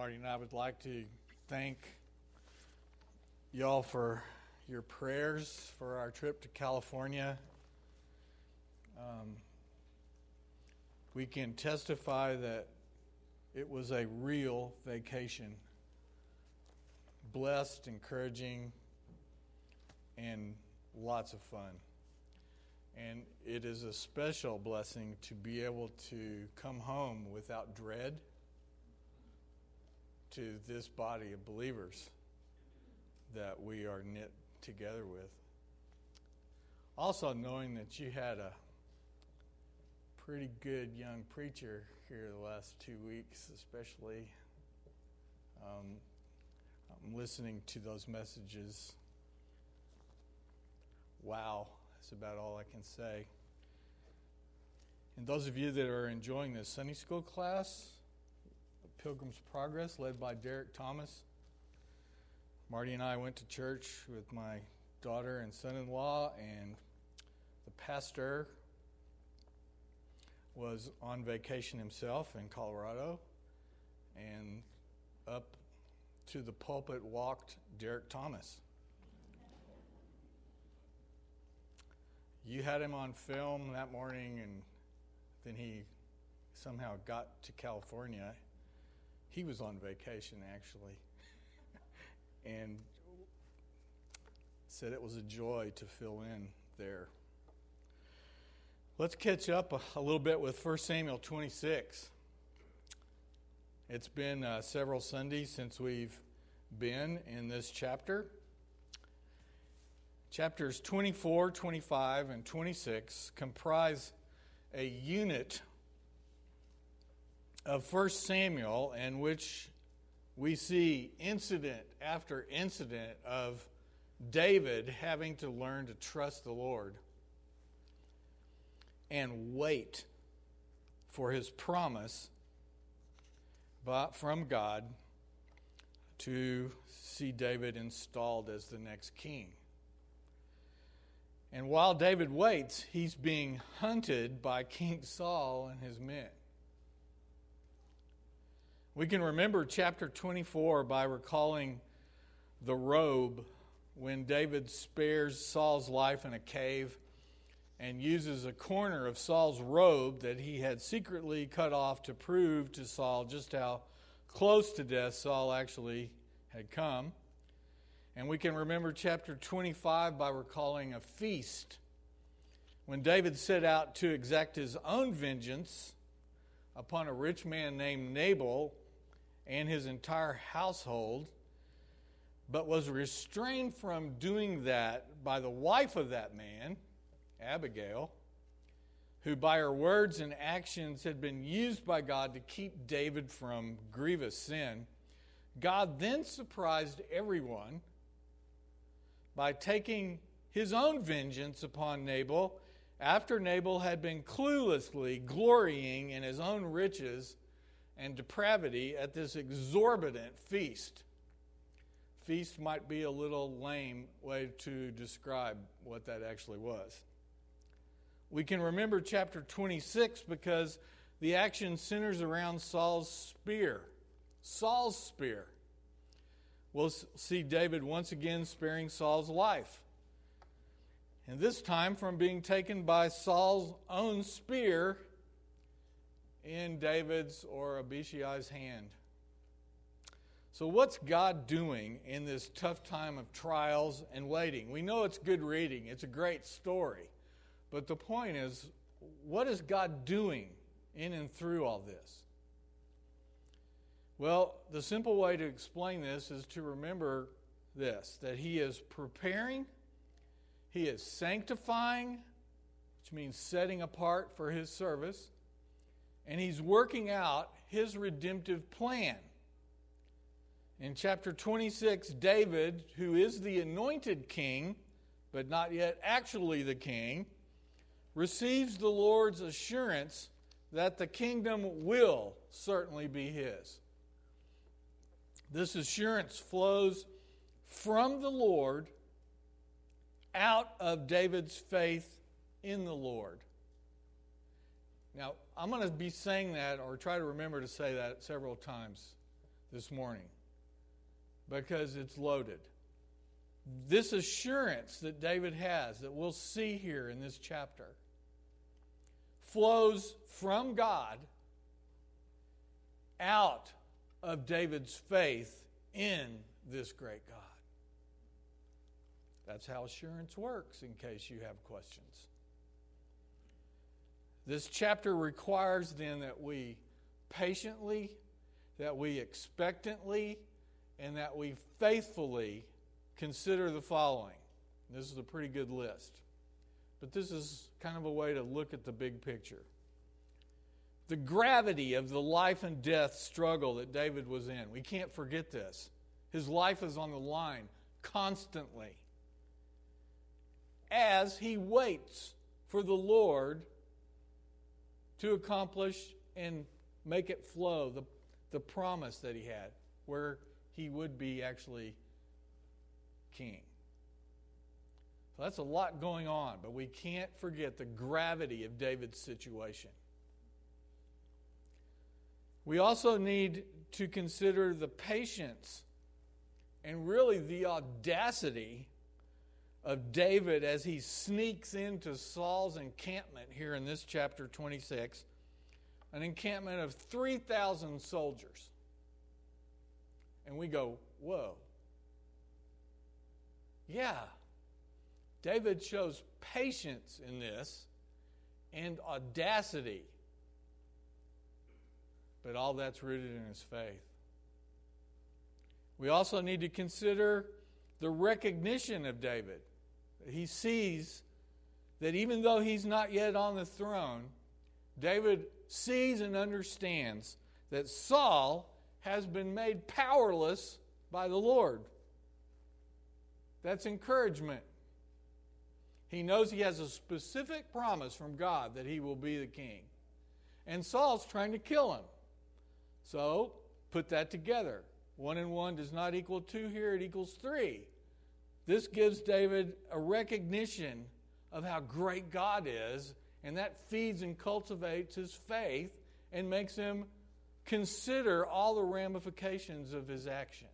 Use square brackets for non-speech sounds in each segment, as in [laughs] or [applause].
Marty and I would like to thank y'all for your prayers for our trip to California. Um, we can testify that it was a real vacation. Blessed, encouraging, and lots of fun. And it is a special blessing to be able to come home without dread to this body of believers that we are knit together with. Also, knowing that you had a pretty good young preacher here the last two weeks, especially. Um, I'm listening to those messages. Wow, that's about all I can say. And those of you that are enjoying this Sunday school class, Pilgrim's Progress, led by Derek Thomas. Marty and I went to church with my daughter and son in law, and the pastor was on vacation himself in Colorado. And up to the pulpit walked Derek Thomas. You had him on film that morning, and then he somehow got to California he was on vacation, actually, [laughs] and said it was a joy to fill in there. Let's catch up a, a little bit with 1 Samuel 26. It's been uh, several Sundays since we've been in this chapter. Chapters 24, 25, and 26 comprise a unit of 1 Samuel, in which we see incident after incident of David having to learn to trust the Lord and wait for his promise from God to see David installed as the next king. And while David waits, he's being hunted by King Saul and his men. We can remember chapter 24 by recalling the robe when David spares Saul's life in a cave and uses a corner of Saul's robe that he had secretly cut off to prove to Saul just how close to death Saul actually had come. And we can remember chapter 25 by recalling a feast when David set out to exact his own vengeance upon a rich man named Nabal and his entire household, but was restrained from doing that by the wife of that man, Abigail, who by her words and actions had been used by God to keep David from grievous sin. God then surprised everyone by taking his own vengeance upon Nabal after Nabal had been cluelessly glorying in his own riches and depravity at this exorbitant feast. Feast might be a little lame way to describe what that actually was. We can remember chapter 26 because the action centers around Saul's spear. Saul's spear. We'll see David once again sparing Saul's life. And this time from being taken by Saul's own spear in David's or Abishai's hand. So, what's God doing in this tough time of trials and waiting? We know it's good reading, it's a great story. But the point is, what is God doing in and through all this? Well, the simple way to explain this is to remember this that He is preparing, He is sanctifying, which means setting apart for His service and he's working out his redemptive plan. In chapter 26, David, who is the anointed king, but not yet actually the king, receives the Lord's assurance that the kingdom will certainly be his. This assurance flows from the Lord out of David's faith in the Lord. Now, I'm going to be saying that or try to remember to say that several times this morning because it's loaded. This assurance that David has, that we'll see here in this chapter, flows from God out of David's faith in this great God. That's how assurance works, in case you have questions. This chapter requires then that we patiently, that we expectantly, and that we faithfully consider the following. This is a pretty good list, but this is kind of a way to look at the big picture. The gravity of the life and death struggle that David was in. We can't forget this. His life is on the line constantly as he waits for the Lord to accomplish and make it flow the, the promise that he had, where he would be actually king. So that's a lot going on, but we can't forget the gravity of David's situation. We also need to consider the patience and really the audacity of David as he sneaks into Saul's encampment here in this chapter 26, an encampment of 3,000 soldiers. And we go, whoa. Yeah, David shows patience in this and audacity. But all that's rooted in his faith. We also need to consider the recognition of David. He sees that even though he's not yet on the throne, David sees and understands that Saul has been made powerless by the Lord. That's encouragement. He knows he has a specific promise from God that he will be the king. And Saul's trying to kill him. So, put that together. One and one does not equal two here, it equals three. This gives David a recognition of how great God is, and that feeds and cultivates his faith and makes him consider all the ramifications of his actions.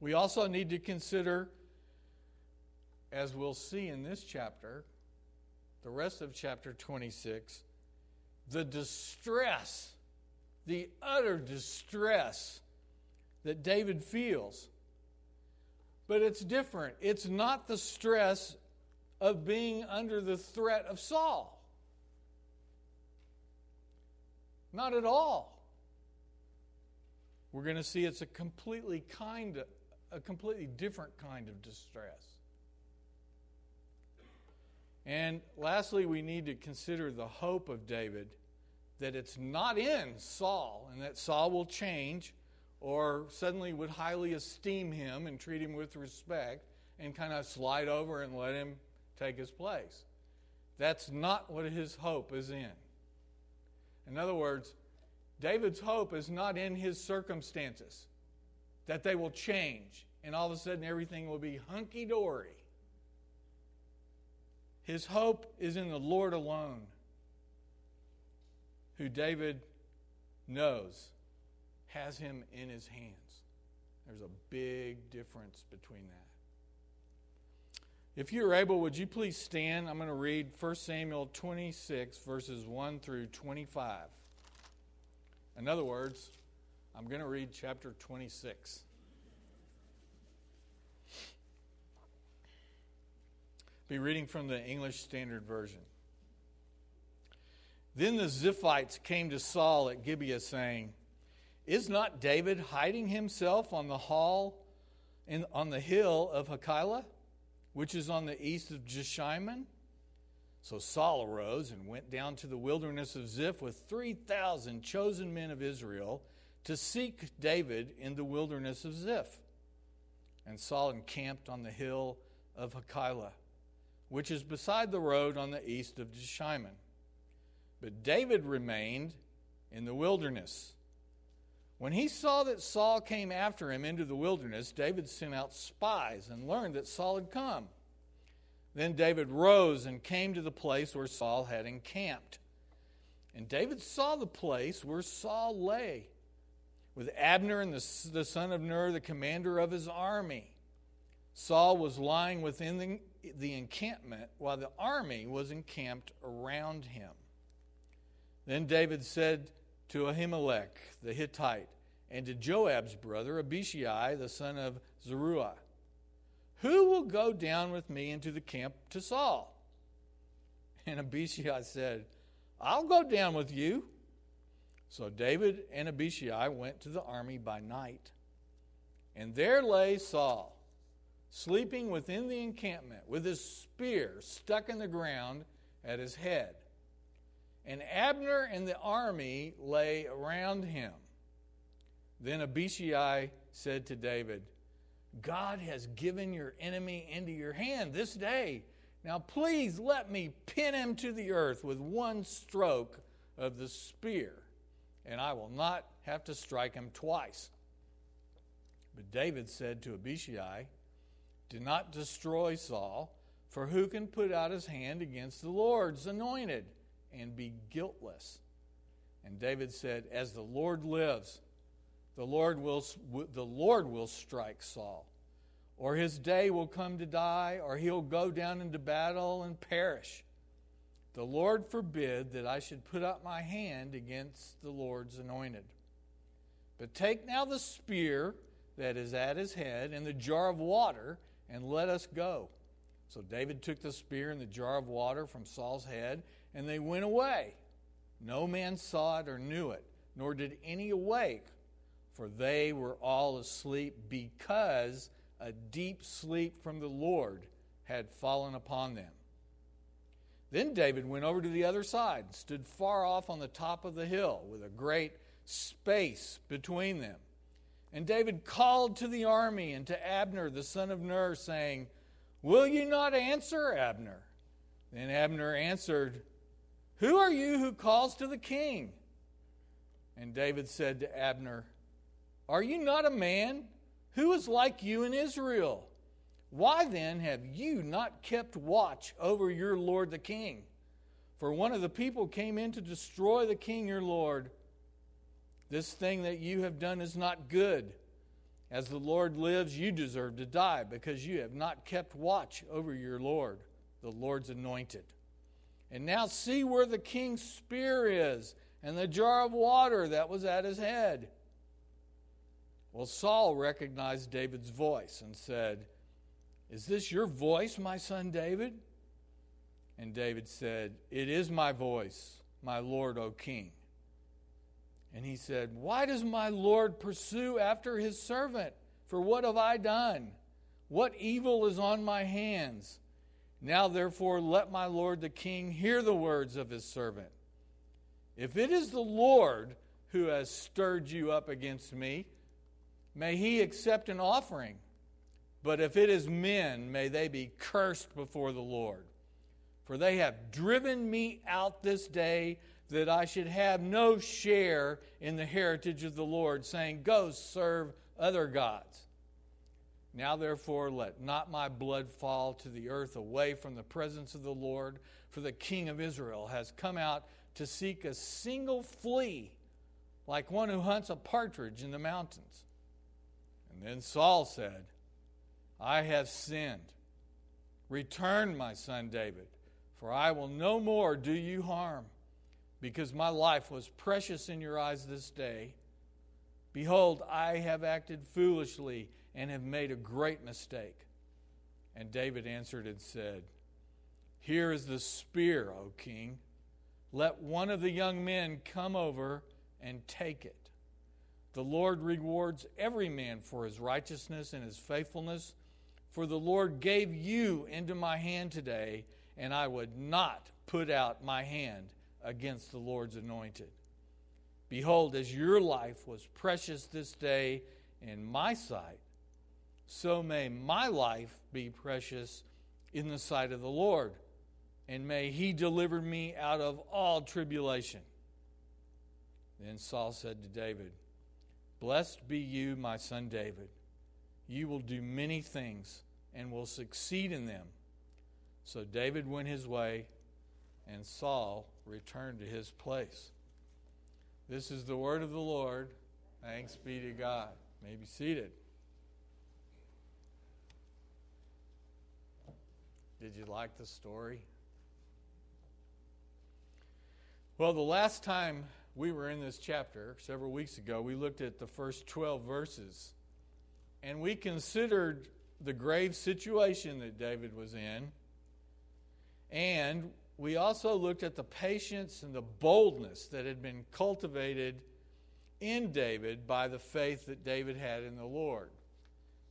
We also need to consider, as we'll see in this chapter, the rest of chapter 26, the distress, the utter distress that David feels but it's different. It's not the stress of being under the threat of Saul. Not at all. We're going to see it's a completely kind of, a completely different kind of distress. And lastly, we need to consider the hope of David that it's not in Saul and that Saul will change or suddenly would highly esteem him and treat him with respect and kind of slide over and let him take his place. That's not what his hope is in. In other words, David's hope is not in his circumstances, that they will change and all of a sudden everything will be hunky dory. His hope is in the Lord alone, who David knows has him in his hands. There's a big difference between that. If you're able, would you please stand? I'm going to read 1 Samuel 26, verses 1 through 25. In other words, I'm going to read chapter 26. Be reading from the English Standard Version. Then the Ziphites came to Saul at Gibeah, saying, is not David hiding himself on the hall in, on the hill of Hachilah, which is on the east of Jeshimon? So Saul arose and went down to the wilderness of Ziph with 3,000 chosen men of Israel to seek David in the wilderness of Ziph. And Saul encamped on the hill of Hachilah, which is beside the road on the east of Jeshimon. But David remained in the wilderness. When he saw that Saul came after him into the wilderness, David sent out spies and learned that Saul had come. Then David rose and came to the place where Saul had encamped. And David saw the place where Saul lay. with Abner and the, the son of Ner, the commander of his army. Saul was lying within the, the encampment while the army was encamped around him. Then David said to Ahimelech the Hittite and to Joab's brother Abishai the son of Zeruiah, Who will go down with me into the camp to Saul? And Abishai said, I'll go down with you. So David and Abishai went to the army by night. And there lay Saul, sleeping within the encampment, with his spear stuck in the ground at his head. And Abner and the army lay around him. Then Abishai said to David, God has given your enemy into your hand this day. Now please let me pin him to the earth with one stroke of the spear and I will not have to strike him twice. But David said to Abishai, Do not destroy Saul, for who can put out his hand against the Lord's anointed and be guiltless? And David said, As the Lord lives, the Lord will, the Lord will strike Saul, or his day will come to die, or he'll go down into battle and perish. The Lord forbid that I should put up my hand against the Lord's anointed. But take now the spear that is at his head and the jar of water, and let us go. So David took the spear and the jar of water from Saul's head, and they went away. No man saw it or knew it, nor did any awake, for they were all asleep because a deep sleep from the Lord had fallen upon them. Then David went over to the other side and stood far off on the top of the hill with a great space between them. And David called to the army and to Abner, the son of Ner, saying, Will you not answer, Abner? Then Abner answered, Who are you who calls to the king? And David said to Abner, Are you not a man? Who is like you in Israel? Why then have you not kept watch over your Lord the king? For one of the people came in to destroy the king your Lord. This thing that you have done is not good. As the Lord lives, you deserve to die because you have not kept watch over your Lord, the Lord's anointed. And now see where the king's spear is and the jar of water that was at his head. Well, Saul recognized David's voice and said, is this your voice, my son David? And David said, It is my voice, my Lord, O king. And he said, Why does my Lord pursue after his servant? For what have I done? What evil is on my hands? Now, therefore, let my Lord the king hear the words of his servant. If it is the Lord who has stirred you up against me, may he accept an offering but if it is men, may they be cursed before the Lord. For they have driven me out this day that I should have no share in the heritage of the Lord, saying, Go serve other gods. Now, therefore, let not my blood fall to the earth away from the presence of the Lord, for the king of Israel has come out to seek a single flea, like one who hunts a partridge in the mountains. And then Saul said, I have sinned. Return, my son David, for I will no more do you harm, because my life was precious in your eyes this day. Behold, I have acted foolishly and have made a great mistake. And David answered and said, Here is the spear, O king. Let one of the young men come over and take it. The Lord rewards every man for his righteousness and his faithfulness for the Lord gave you into my hand today, and I would not put out my hand against the Lord's anointed. Behold, as your life was precious this day in my sight, so may my life be precious in the sight of the Lord, and may he deliver me out of all tribulation. Then Saul said to David, Blessed be you, my son David. You will do many things and will succeed in them. So David went his way, and Saul returned to his place. This is the word of the Lord. Thanks be to God. May be seated. Did you like the story? Well, the last time we were in this chapter, several weeks ago, we looked at the first 12 verses. And we considered the grave situation that David was in. And we also looked at the patience and the boldness that had been cultivated in David by the faith that David had in the Lord.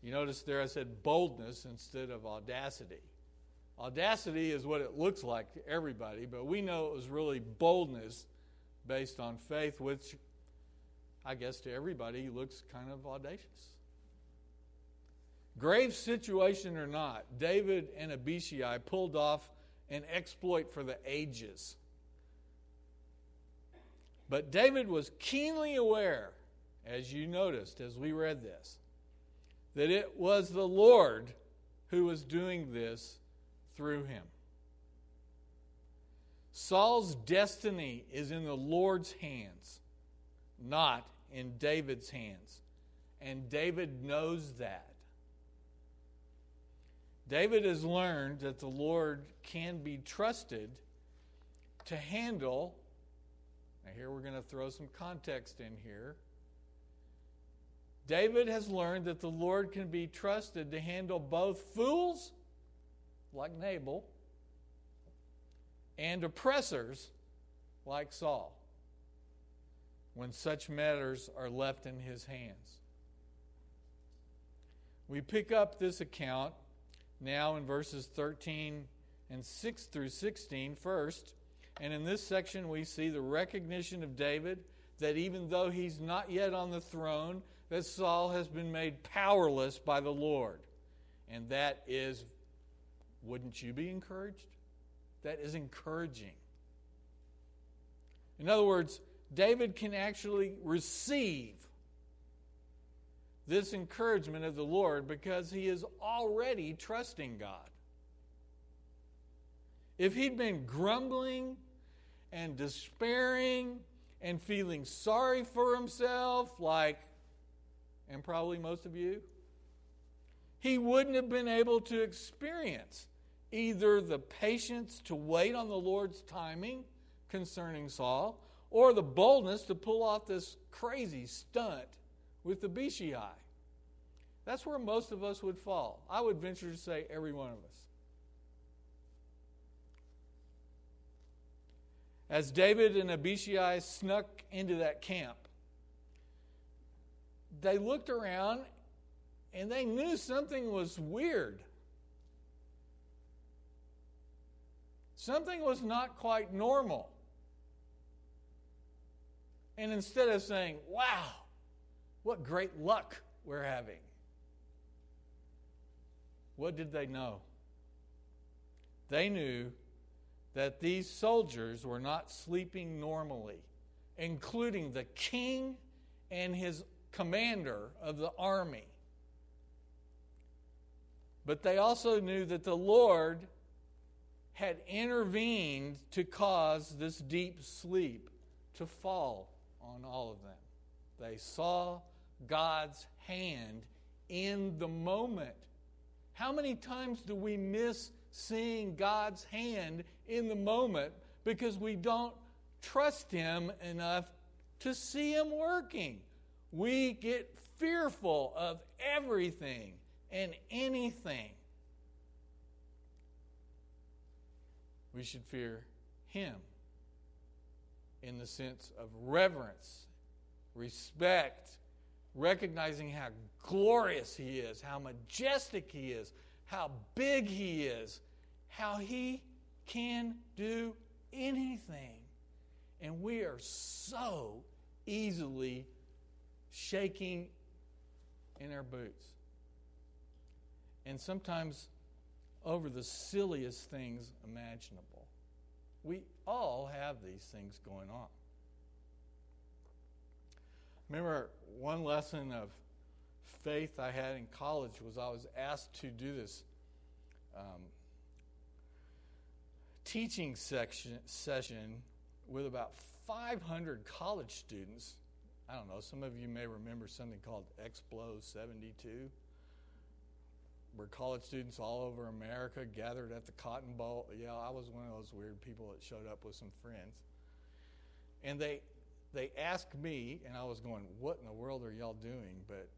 You notice there I said boldness instead of audacity. Audacity is what it looks like to everybody, but we know it was really boldness based on faith, which I guess to everybody looks kind of audacious. Grave situation or not, David and Abishai pulled off an exploit for the ages. But David was keenly aware, as you noticed as we read this, that it was the Lord who was doing this through him. Saul's destiny is in the Lord's hands, not in David's hands. And David knows that. David has learned that the Lord can be trusted to handle. Now, here we're going to throw some context in here. David has learned that the Lord can be trusted to handle both fools, like Nabal, and oppressors, like Saul, when such matters are left in his hands. We pick up this account now in verses 13 and 6 through 16 first. And in this section, we see the recognition of David that even though he's not yet on the throne, that Saul has been made powerless by the Lord. And that is, wouldn't you be encouraged? That is encouraging. In other words, David can actually receive this encouragement of the Lord because he is already trusting God. If he'd been grumbling and despairing and feeling sorry for himself, like, and probably most of you, he wouldn't have been able to experience either the patience to wait on the Lord's timing concerning Saul or the boldness to pull off this crazy stunt with the Abishai. That's where most of us would fall. I would venture to say every one of us. As David and Abishai snuck into that camp, they looked around and they knew something was weird. Something was not quite normal. And instead of saying, wow, what great luck we're having. What did they know? They knew that these soldiers were not sleeping normally, including the king and his commander of the army. But they also knew that the Lord had intervened to cause this deep sleep to fall on all of them. They saw God's hand in the moment. How many times do we miss seeing God's hand in the moment because we don't trust Him enough to see Him working? We get fearful of everything and anything. We should fear Him in the sense of reverence, respect, recognizing how glorious He is, how majestic He is, how big He is, how He can do anything. And we are so easily shaking in our boots. And sometimes over the silliest things imaginable. We all have these things going on. Remember one lesson of faith I had in college was I was asked to do this um, teaching section, session with about 500 college students I don't know, some of you may remember something called Explo 72, where college students all over America gathered at the Cotton Bowl. Yeah, I was one of those weird people that showed up with some friends. And they they asked me, and I was going, What in the world are y'all doing? But,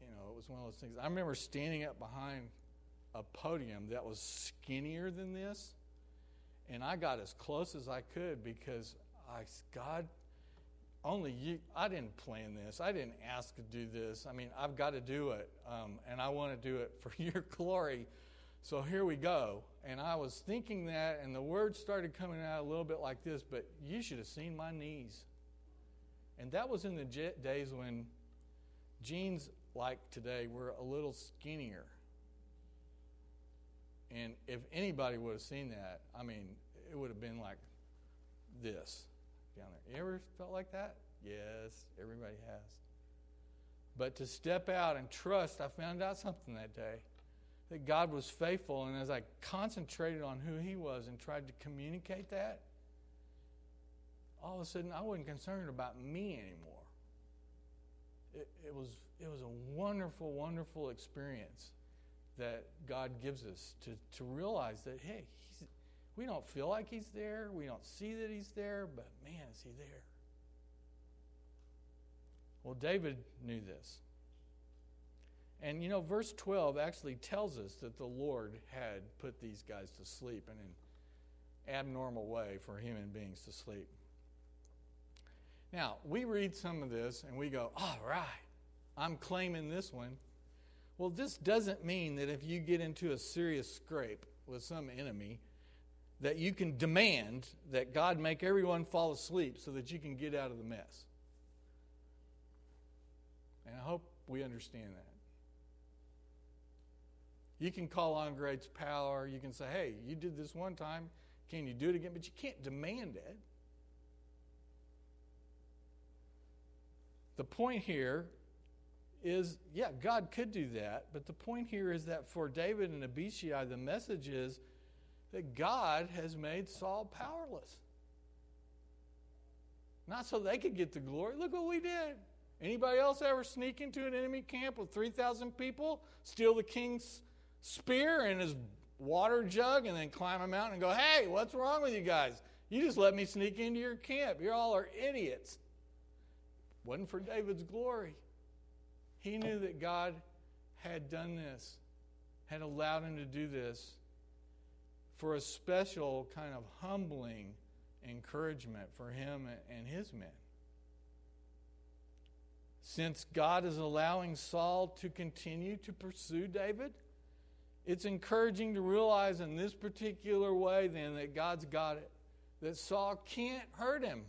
you know, it was one of those things. I remember standing up behind a podium that was skinnier than this, and I got as close as I could because I, God, only you, I didn't plan this. I didn't ask to do this. I mean, I've got to do it, um, and I want to do it [laughs] for your glory. So here we go. And I was thinking that, and the words started coming out a little bit like this, but you should have seen my knees. And that was in the days when jeans like today were a little skinnier. And if anybody would have seen that, I mean, it would have been like this down there. You ever felt like that? Yes, everybody has. But to step out and trust, I found out something that day that God was faithful. And as I concentrated on who He was and tried to communicate that, all of a sudden I wasn't concerned about me anymore. It, it, was, it was a wonderful, wonderful experience that God gives us to, to realize that, hey, we don't feel like He's there, we don't see that He's there, but man, is He there. Well, David knew this. And you know, verse 12 actually tells us that the Lord had put these guys to sleep in an abnormal way for human beings to sleep. Now, we read some of this and we go, all right, I'm claiming this one. Well, this doesn't mean that if you get into a serious scrape with some enemy, that you can demand that God make everyone fall asleep so that you can get out of the mess. And I hope we understand that. You can call on God's power. You can say, hey, you did this one time. Can you do it again? But you can't demand it. The point here is yeah, God could do that, but the point here is that for David and Abishai, the message is that God has made Saul powerless. Not so they could get the glory. Look what we did. Anybody else ever sneak into an enemy camp with 3,000 people, steal the king's spear and his water jug, and then climb a mountain and go, hey, what's wrong with you guys? You just let me sneak into your camp. You all are idiots wasn't for David's glory. He knew that God had done this, had allowed him to do this for a special kind of humbling encouragement for him and his men. Since God is allowing Saul to continue to pursue David, it's encouraging to realize in this particular way, then, that God's got it, that Saul can't hurt him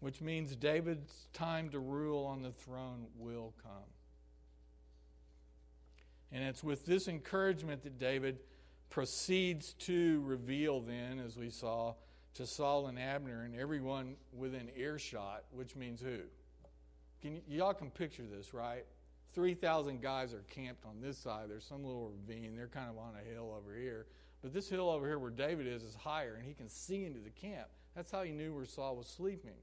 which means David's time to rule on the throne will come. And it's with this encouragement that David proceeds to reveal, then, as we saw, to Saul and Abner and everyone within earshot, which means who? Can y- y'all can picture this, right? 3,000 guys are camped on this side. There's some little ravine. They're kind of on a hill over here. But this hill over here where David is is higher, and he can see into the camp. That's how he knew where Saul was sleeping.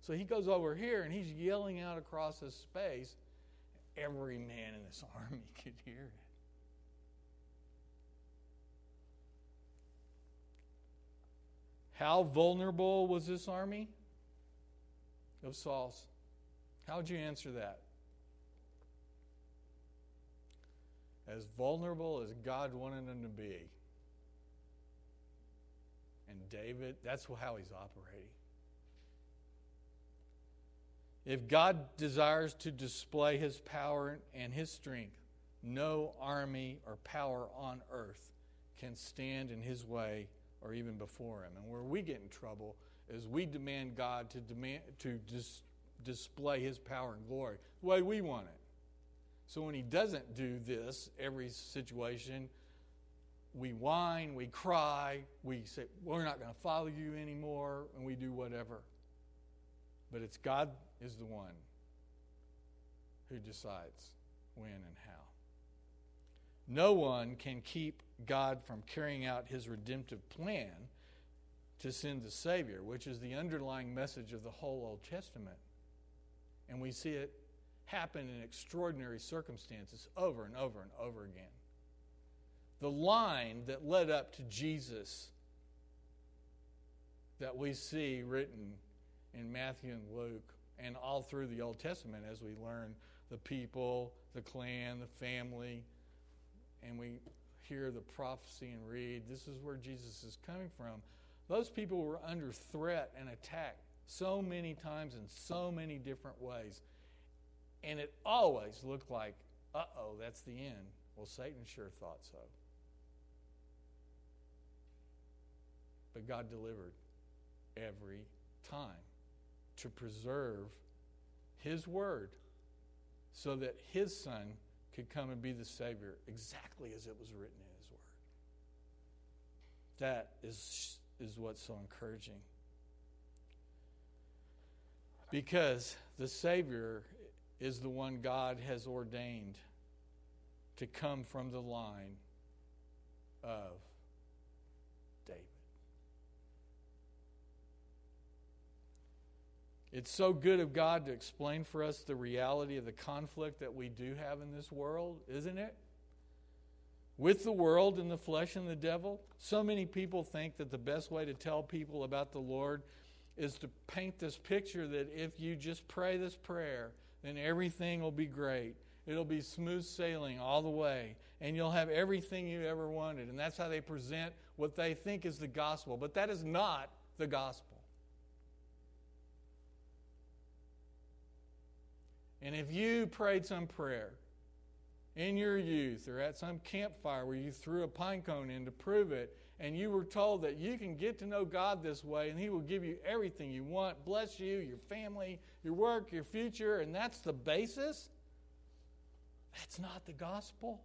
So he goes over here and he's yelling out across this space. Every man in this [laughs] army could hear it. How vulnerable was this army of Saul's? How would you answer that? As vulnerable as God wanted them to be. And David, that's how he's operating. If God desires to display his power and his strength, no army or power on earth can stand in his way or even before him. And where we get in trouble is we demand God to demand to dis, display his power and glory the way we want it. So when he doesn't do this every situation, we whine, we cry, we say, We're not going to follow you anymore, and we do whatever. But it's God is the one who decides when and how. No one can keep God from carrying out his redemptive plan to send the Savior, which is the underlying message of the whole Old Testament. And we see it happen in extraordinary circumstances over and over and over again. The line that led up to Jesus that we see written in Matthew and Luke and all through the Old Testament as we learn the people, the clan, the family, and we hear the prophecy and read, this is where Jesus is coming from. Those people were under threat and attack so many times in so many different ways. And it always looked like, uh oh, that's the end. Well, Satan sure thought so. But God delivered every time to preserve His word so that His Son could come and be the Savior exactly as it was written in His word. That is, is what's so encouraging. Because the Savior is the one God has ordained to come from the line of David. It's so good of God to explain for us the reality of the conflict that we do have in this world, isn't it? With the world and the flesh and the devil. So many people think that the best way to tell people about the Lord is to paint this picture that if you just pray this prayer, then everything will be great. It'll be smooth sailing all the way, and you'll have everything you ever wanted. And that's how they present what they think is the gospel. But that is not the gospel. And if you prayed some prayer in your youth or at some campfire where you threw a pine cone in to prove it, and you were told that you can get to know God this way and He will give you everything you want, bless you, your family, your work, your future, and that's the basis, that's not the gospel.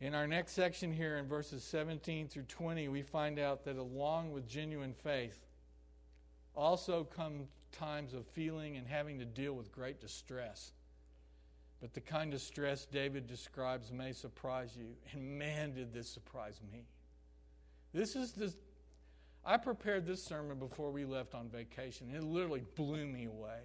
In our next section here, in verses 17 through 20, we find out that along with genuine faith also come times of feeling and having to deal with great distress. But the kind of stress David describes may surprise you. And man, did this surprise me. This is the. I prepared this sermon before we left on vacation. It literally blew me away.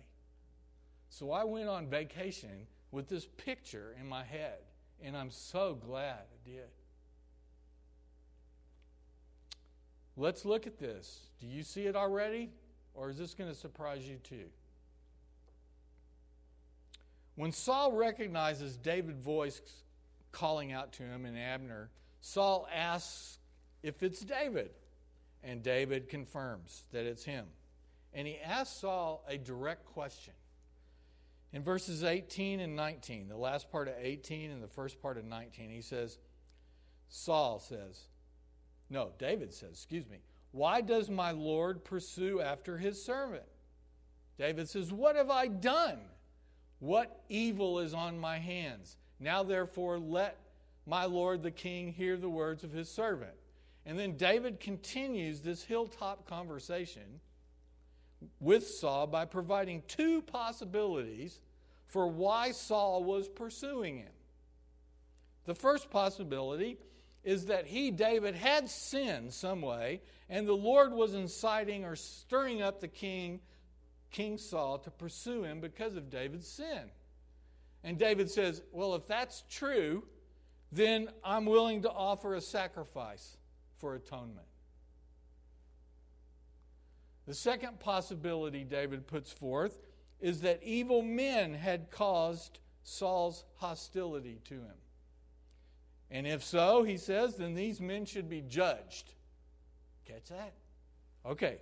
So I went on vacation with this picture in my head, and I'm so glad I did. Let's look at this. Do you see it already? Or is this going to surprise you too? When Saul recognizes David's voice calling out to him in Abner, Saul asks if it's David. And David confirms that it's him. And he asks Saul a direct question. In verses 18 and 19, the last part of 18 and the first part of 19, he says, Saul says, no, David says, excuse me, why does my Lord pursue after his servant? David says, What have I done? What evil is on my hands? Now, therefore, let my Lord the king hear the words of his servant. And then David continues this hilltop conversation with Saul by providing two possibilities for why Saul was pursuing him. The first possibility is that he, David, had sinned some way, and the Lord was inciting or stirring up the king King Saul to pursue him because of David's sin. And David says, Well, if that's true, then I'm willing to offer a sacrifice for atonement. The second possibility David puts forth is that evil men had caused Saul's hostility to him. And if so, he says, then these men should be judged. Catch that? Okay,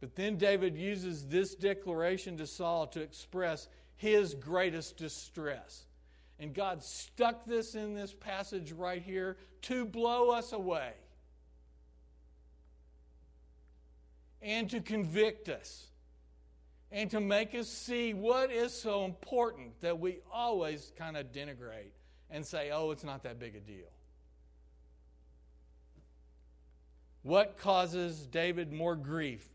but then David uses this declaration to Saul to express his greatest distress. And God stuck this in this passage right here to blow us away and to convict us and to make us see what is so important that we always kind of denigrate and say, oh, it's not that big a deal. What causes David more grief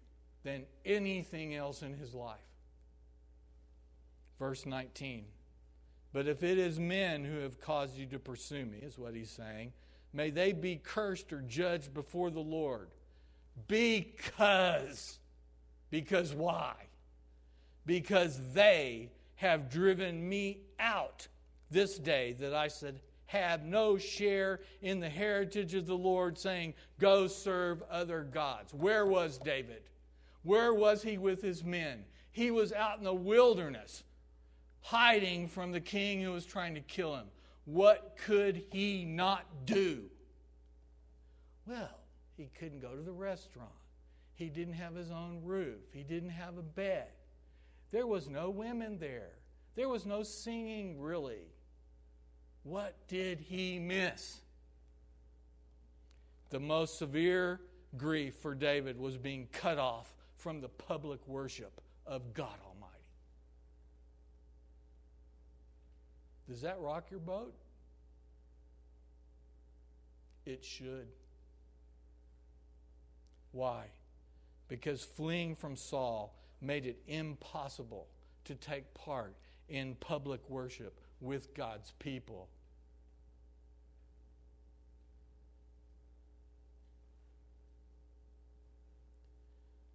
than anything else in his life. Verse 19 But if it is men who have caused you to pursue me, is what he's saying, may they be cursed or judged before the Lord. Because, because why? Because they have driven me out this day that I said, have no share in the heritage of the Lord, saying, Go serve other gods. Where was David? Where was he with his men? He was out in the wilderness, hiding from the king who was trying to kill him. What could he not do? Well, he couldn't go to the restaurant. He didn't have his own roof. He didn't have a bed. There was no women there. There was no singing, really. What did he miss? The most severe grief for David was being cut off from the public worship of God Almighty. Does that rock your boat? It should. Why? Because fleeing from Saul made it impossible to take part in public worship with God's people.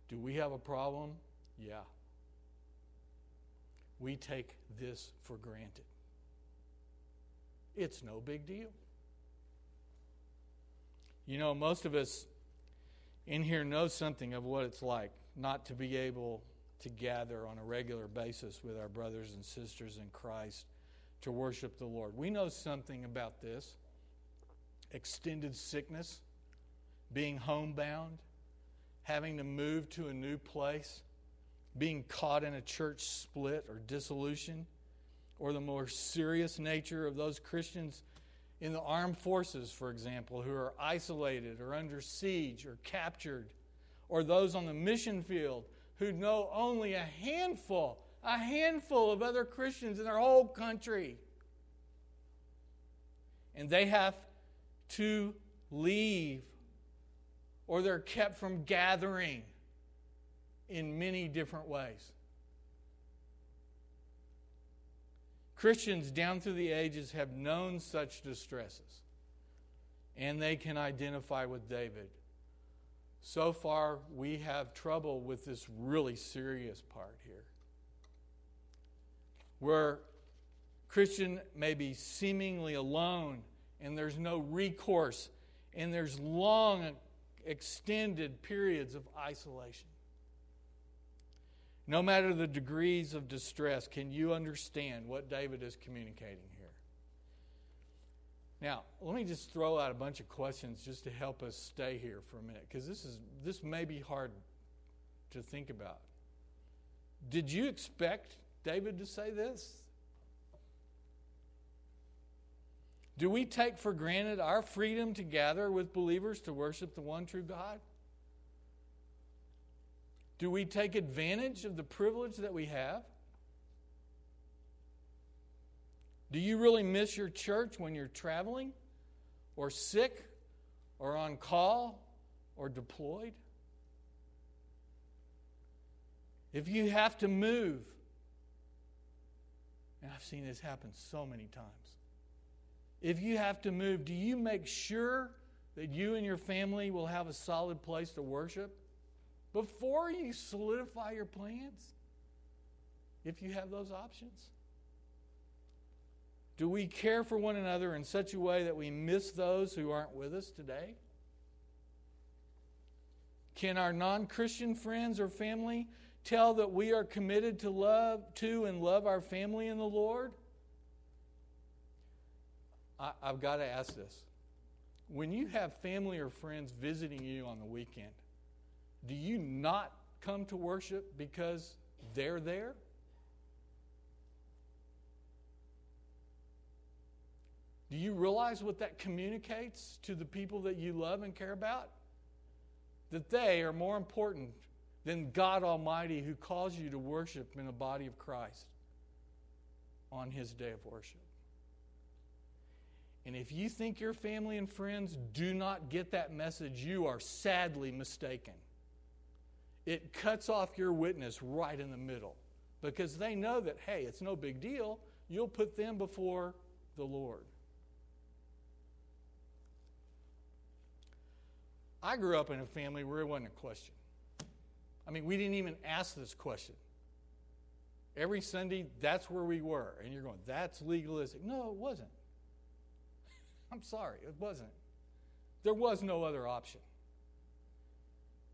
Do we have a problem? Yeah. We take this for granted. It's no big deal. You know, most of us in here know something of what it's like not to be able to gather on a regular basis with our brothers and sisters in Christ to worship the Lord. We know something about this extended sickness, being homebound, having to move to a new place, being caught in a church split or dissolution, or the more serious nature of those Christians in the armed forces, for example, who are isolated or under siege or captured, or those on the mission field who know only a handful, a handful of other Christians in their whole country. And they have to leave, or they're kept from gathering in many different ways. Christians down through the ages have known such distresses, and they can identify with David. So far, we have trouble with this really serious part here. Where Christian may be seemingly alone and there's no recourse and there's long extended periods of isolation. No matter the degrees of distress, can you understand what David is communicating here? Now, let me just throw out a bunch of questions just to help us stay here for a minute, because this is this may be hard to think about. Did you expect David to say this? Do we take for granted our freedom to gather with believers to worship the one true God? Do we take advantage of the privilege that we have? Do you really miss your church when you're traveling or sick or on call or deployed? If you have to move, and I've seen this happen so many times, if you have to move, do you make sure that you and your family will have a solid place to worship before you solidify your plans? If you have those options? Do we care for one another in such a way that we miss those who aren't with us today? Can our non Christian friends or family tell that we are committed to love to and love our family in the Lord? I, have got to ask this. When you have family or friends visiting you on the weekend, do you not come to worship because they're there? Do you realize what that communicates to the people that you love and care about? That they are more important than God Almighty who calls you to worship in the body of Christ on His day of worship. And if you think your family and friends do not get that message, you are sadly mistaken. It cuts off your witness right in the middle because they know that, hey, it's no big deal you'll put them before the Lord. I grew up in a family where it wasn't a question. I mean, we didn't even ask this question. Every Sunday, that's where we were. And you're going, that's legalistic. No, it wasn't. [laughs] I'm sorry, it wasn't. There was no other option.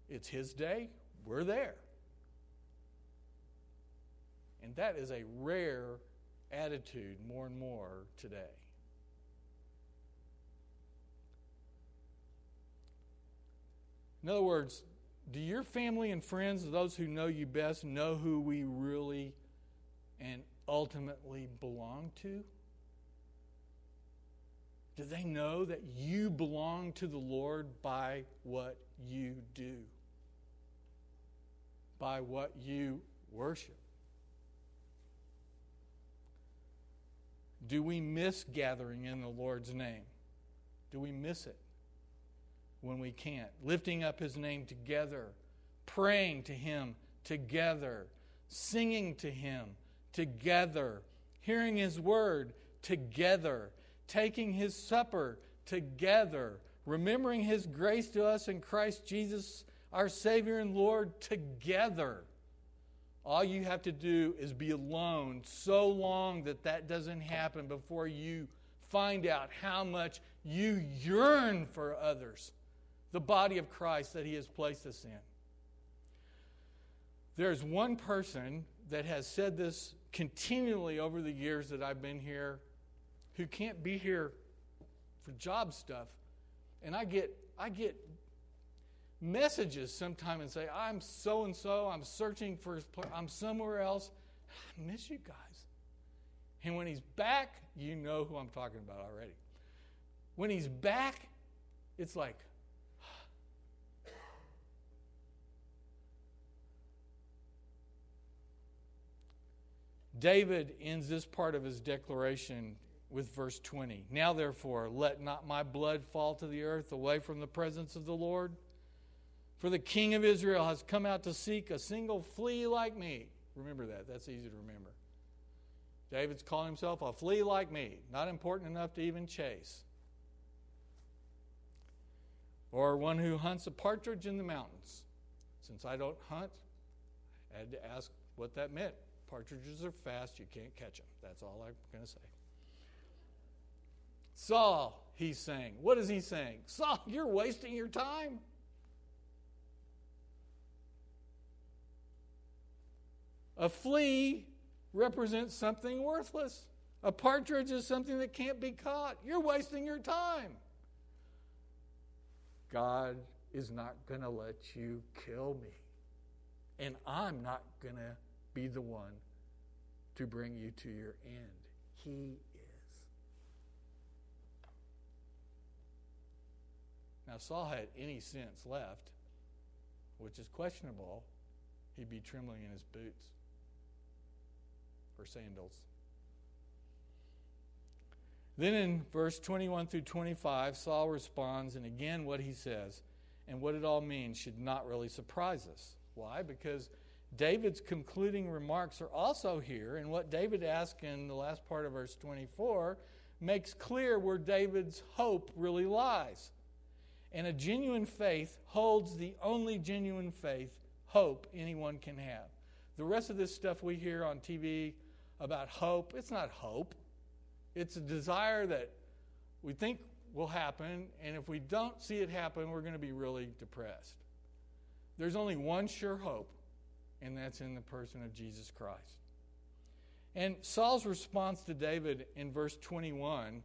It's His day, we're there. And that is a rare attitude more and more today. In other words, do your family and friends, those who know you best, know who we really and ultimately belong to? Do they know that you belong to the Lord by what you do? By what you worship? Do we miss gathering in the Lord's name? Do we miss it when we can't? Lifting up His name together, praying to Him together, singing to Him together, hearing His word together, taking His supper together, remembering His grace to us in Christ Jesus, our Savior and Lord, together. All you have to do is be alone so long that that doesn't happen before you find out how much you yearn for others, the body of Christ that He has placed us in. There's one person that has said this continually over the years that I've been here who can't be here for job stuff. And I get, I get messages sometime and say, I'm so and so, I'm searching for his place, I'm somewhere else. I miss you guys. And when he's back, you know who I'm talking about already. When he's back, it's like, David ends this part of his declaration with verse 20. Now, therefore, let not my blood fall to the earth away from the presence of the Lord. For the king of Israel has come out to seek a single flea like me. Remember that. That's easy to remember. David's calling himself a flea like me, not important enough to even chase. Or one who hunts a partridge in the mountains. Since I don't hunt, I had to ask what that meant. Partridges are fast, you can't catch them. That's all I'm going to say. Saul, he's saying. What is he saying? [laughs] Saul, you're wasting your time. A flea represents something worthless. A partridge is something that can't be caught. You're wasting your time. God is not going to let you kill me. And I'm not going to be the one to bring you to your end. He is. Now, Saul had any sense left, which is questionable, he'd be trembling in his boots or sandals. Then in verse 21 through 25, Saul responds, and again, what he says and what it all means should not really surprise us. Why? Because David's concluding remarks are also here, and what David asks in the last part of verse 24 makes clear where David's hope really lies. And a genuine faith holds the only genuine faith, hope anyone can have. The rest of this stuff we hear on TV about hope, it's not hope. It's a desire that we think will happen, and if we don't see it happen, we're going to be really depressed. There's only one sure hope, and that's in the person of Jesus Christ. And Saul's response to David in verse 21,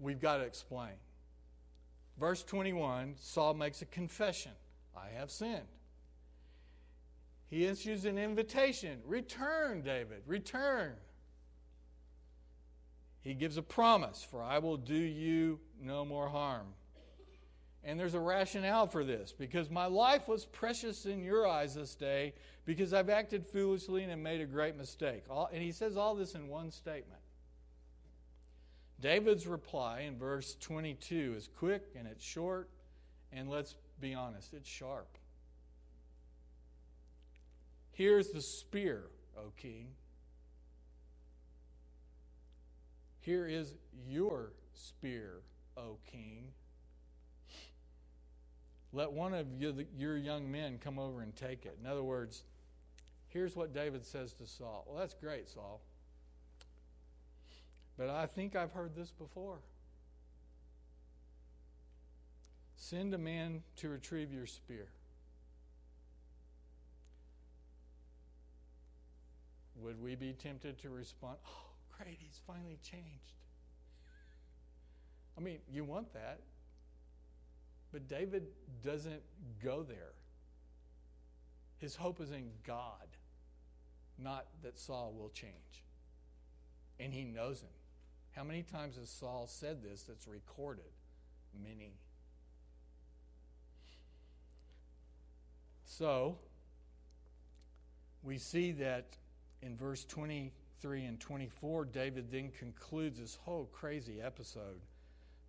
we've got to explain. Verse 21, Saul makes a confession I have sinned. He issues an invitation Return, David, return. He gives a promise, for I will do you no more harm. And there's a rationale for this because my life was precious in your eyes this day because I've acted foolishly and made a great mistake. All, and he says all this in one statement. David's reply in verse 22 is quick and it's short, and let's be honest, it's sharp. Here's the spear, O king. Here is your spear, O king. Let one of your young men come over and take it. In other words, here's what David says to Saul. Well, that's great, Saul. But I think I've heard this before. Send a man to retrieve your spear. Would we be tempted to respond, Oh, great, he's finally changed? I mean, you want that. But David doesn't go there. His hope is in God, not that Saul will change. And he knows him. How many times has Saul said this that's recorded? Many. So, we see that in verse 23 and 24, David then concludes this whole crazy episode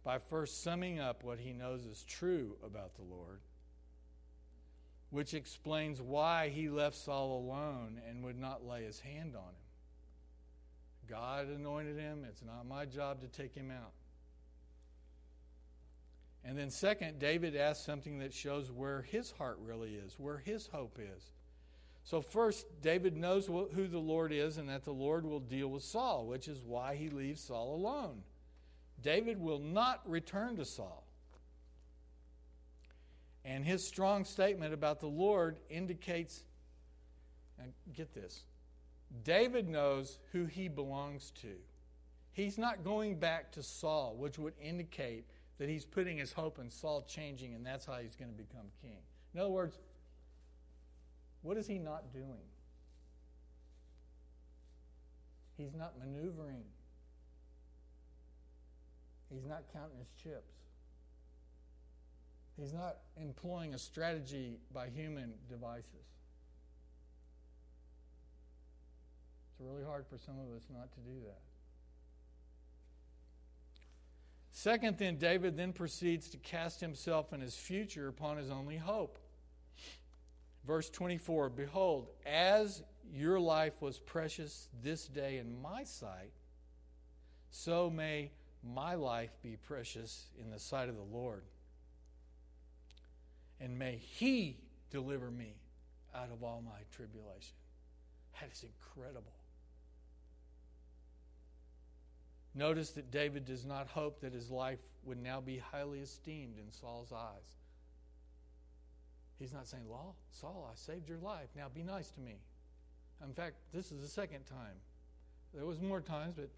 by first summing up what he knows is true about the Lord, which explains why he left Saul alone and would not lay his hand on him. God anointed him. It's not my job to take him out. And then, second, David asks something that shows where his heart really is, where his hope is. So, first, David knows who the Lord is and that the Lord will deal with Saul, which is why he leaves Saul alone. David will not return to Saul. And his strong statement about the Lord indicates, and get this, David knows who he belongs to. He's not going back to Saul, which would indicate that he's putting his hope in Saul changing, and that's how he's going to become king. In other words, what is he not doing? He's not maneuvering. He's not counting his chips. He's not employing a strategy by human devices. It's really hard for some of us not to do that. Second, then, David then proceeds to cast himself and his future upon his only hope. Verse 24 Behold, as your life was precious this day in my sight, so may my life be precious in the sight of the Lord. And may He deliver me out of all my tribulation. That is incredible. Notice that David does not hope that his life would now be highly esteemed in Saul's eyes. He's not saying, Law, Saul, I saved your life. Now be nice to me. In fact, this is the second time. There was more times, but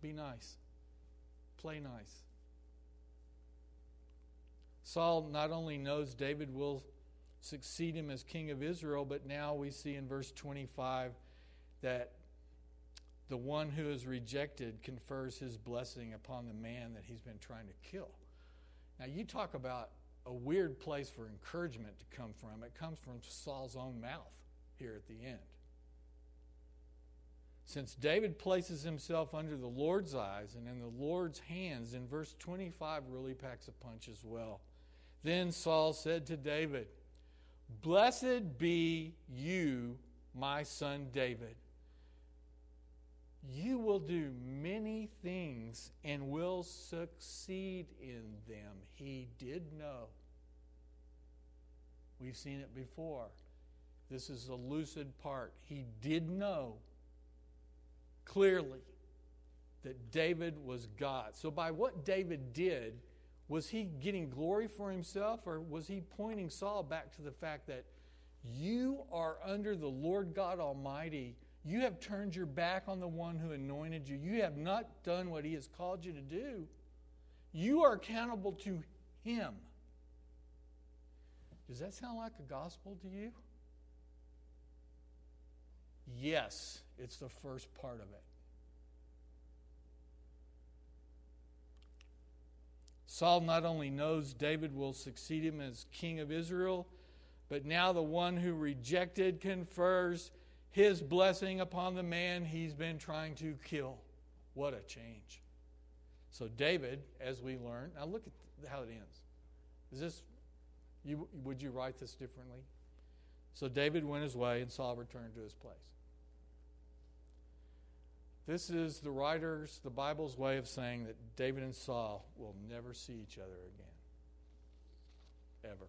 be nice. Play nice. Saul not only knows David will succeed him as king of Israel, but now we see in verse 25 that the one who is rejected confers his blessing upon the man that he's been trying to kill. Now, you talk about a weird place for encouragement to come from. It comes from Saul's own mouth here at the end. Since David places himself under the Lord's eyes and in the Lord's hands, in verse 25 really packs a punch as well. Then Saul said to David, Blessed be you, my son David. You will do many things and will succeed in them. He did know. We've seen it before. This is a lucid part. He did know clearly that David was God. So, by what David did, was he getting glory for himself, or was he pointing Saul back to the fact that you are under the Lord God Almighty? You have turned your back on the one who anointed you. You have not done what he has called you to do. You are accountable to him. Does that sound like a gospel to you? Yes, it's the first part of it. Saul not only knows David will succeed him as king of Israel, but now the one who rejected confers his blessing upon the man he's been trying to kill. What a change. So, David, as we learn, now look at how it ends. Is this, you, would you write this differently? So, David went his way and Saul returned to his place. This is the writers, the Bible's way of saying that David and Saul will never see each other again. Ever.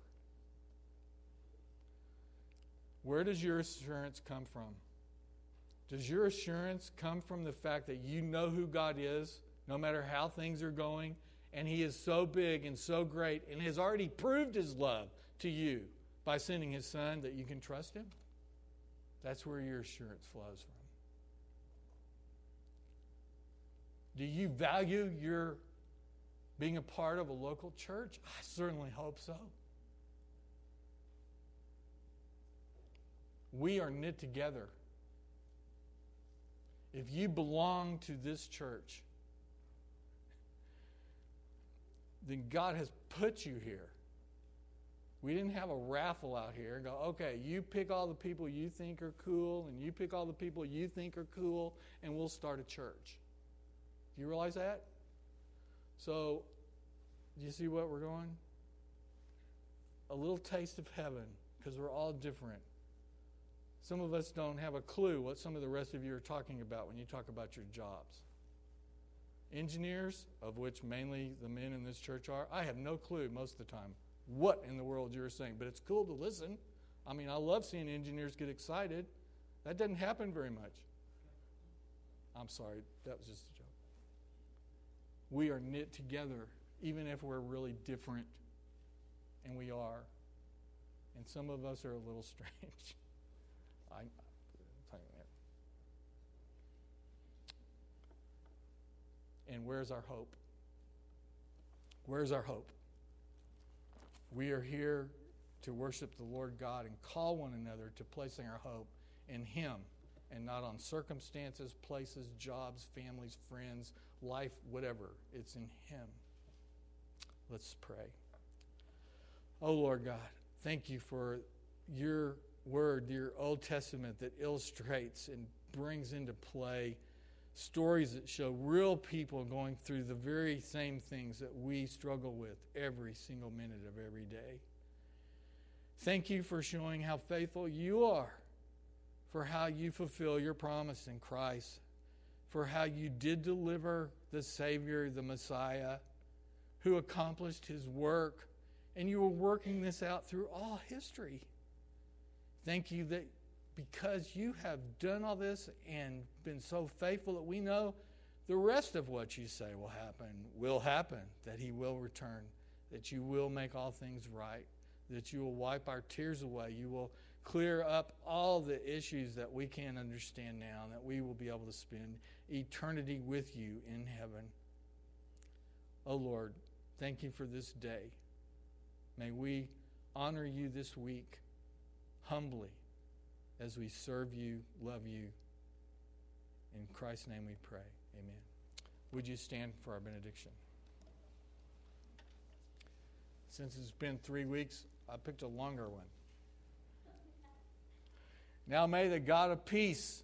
Where does your assurance come from? Does your assurance come from the fact that you know who God is, no matter how things are going, and He is so big and so great and has already proved His love to you by sending His Son that you can trust Him? That's where your assurance flows from. Do you value your being a part of a local church? I certainly hope so. We are knit together. If you belong to this church, then God has put you here. We didn't have a raffle out here and go, okay, you pick all the people you think are cool, and you pick all the people you think are cool, and we'll start a church. You realize that? So, do you see what we're going? A little taste of heaven, because we're all different. Some of us don't have a clue what some of the rest of you are talking about when you talk about your jobs. Engineers, of which mainly the men in this church are, I have no clue most of the time what in the world you're saying, but it's cool to listen. I mean, I love seeing engineers get excited. That doesn't happen very much. I'm sorry, that was just a we are knit together, even if we're really different. And we are. And some of us are a little [laughs] strange. I. And where's our hope? Where's our hope? We are here to worship the Lord God and call one another to placing our hope in Him and not on circumstances, places, jobs, families, friends, life, whatever. It's in Him. Let's pray. Oh, Lord God, thank you for your word, your Old Testament that illustrates and brings into play stories that show real people going through the very same things that we struggle with every single minute of every day. Thank you for showing how faithful you are, for how you fulfill your promise in Christ for how you did deliver the Savior, the Messiah, who accomplished his work, and you were working this out through all history. Thank you that because you have done all this and been so faithful that we know the rest of what you say will happen will happen, that he will return, that you will make all things right, that you will wipe our tears away, you will clear up all the issues that we can't understand now, and that we will be able to spend eternity with you in heaven. Oh Lord, thank you for this day. May we honor you this week humbly as we serve you, love you. In Christ's name we pray. Amen. Would you stand for our benediction? Since it's been three weeks, I picked a longer one. Now may the God of peace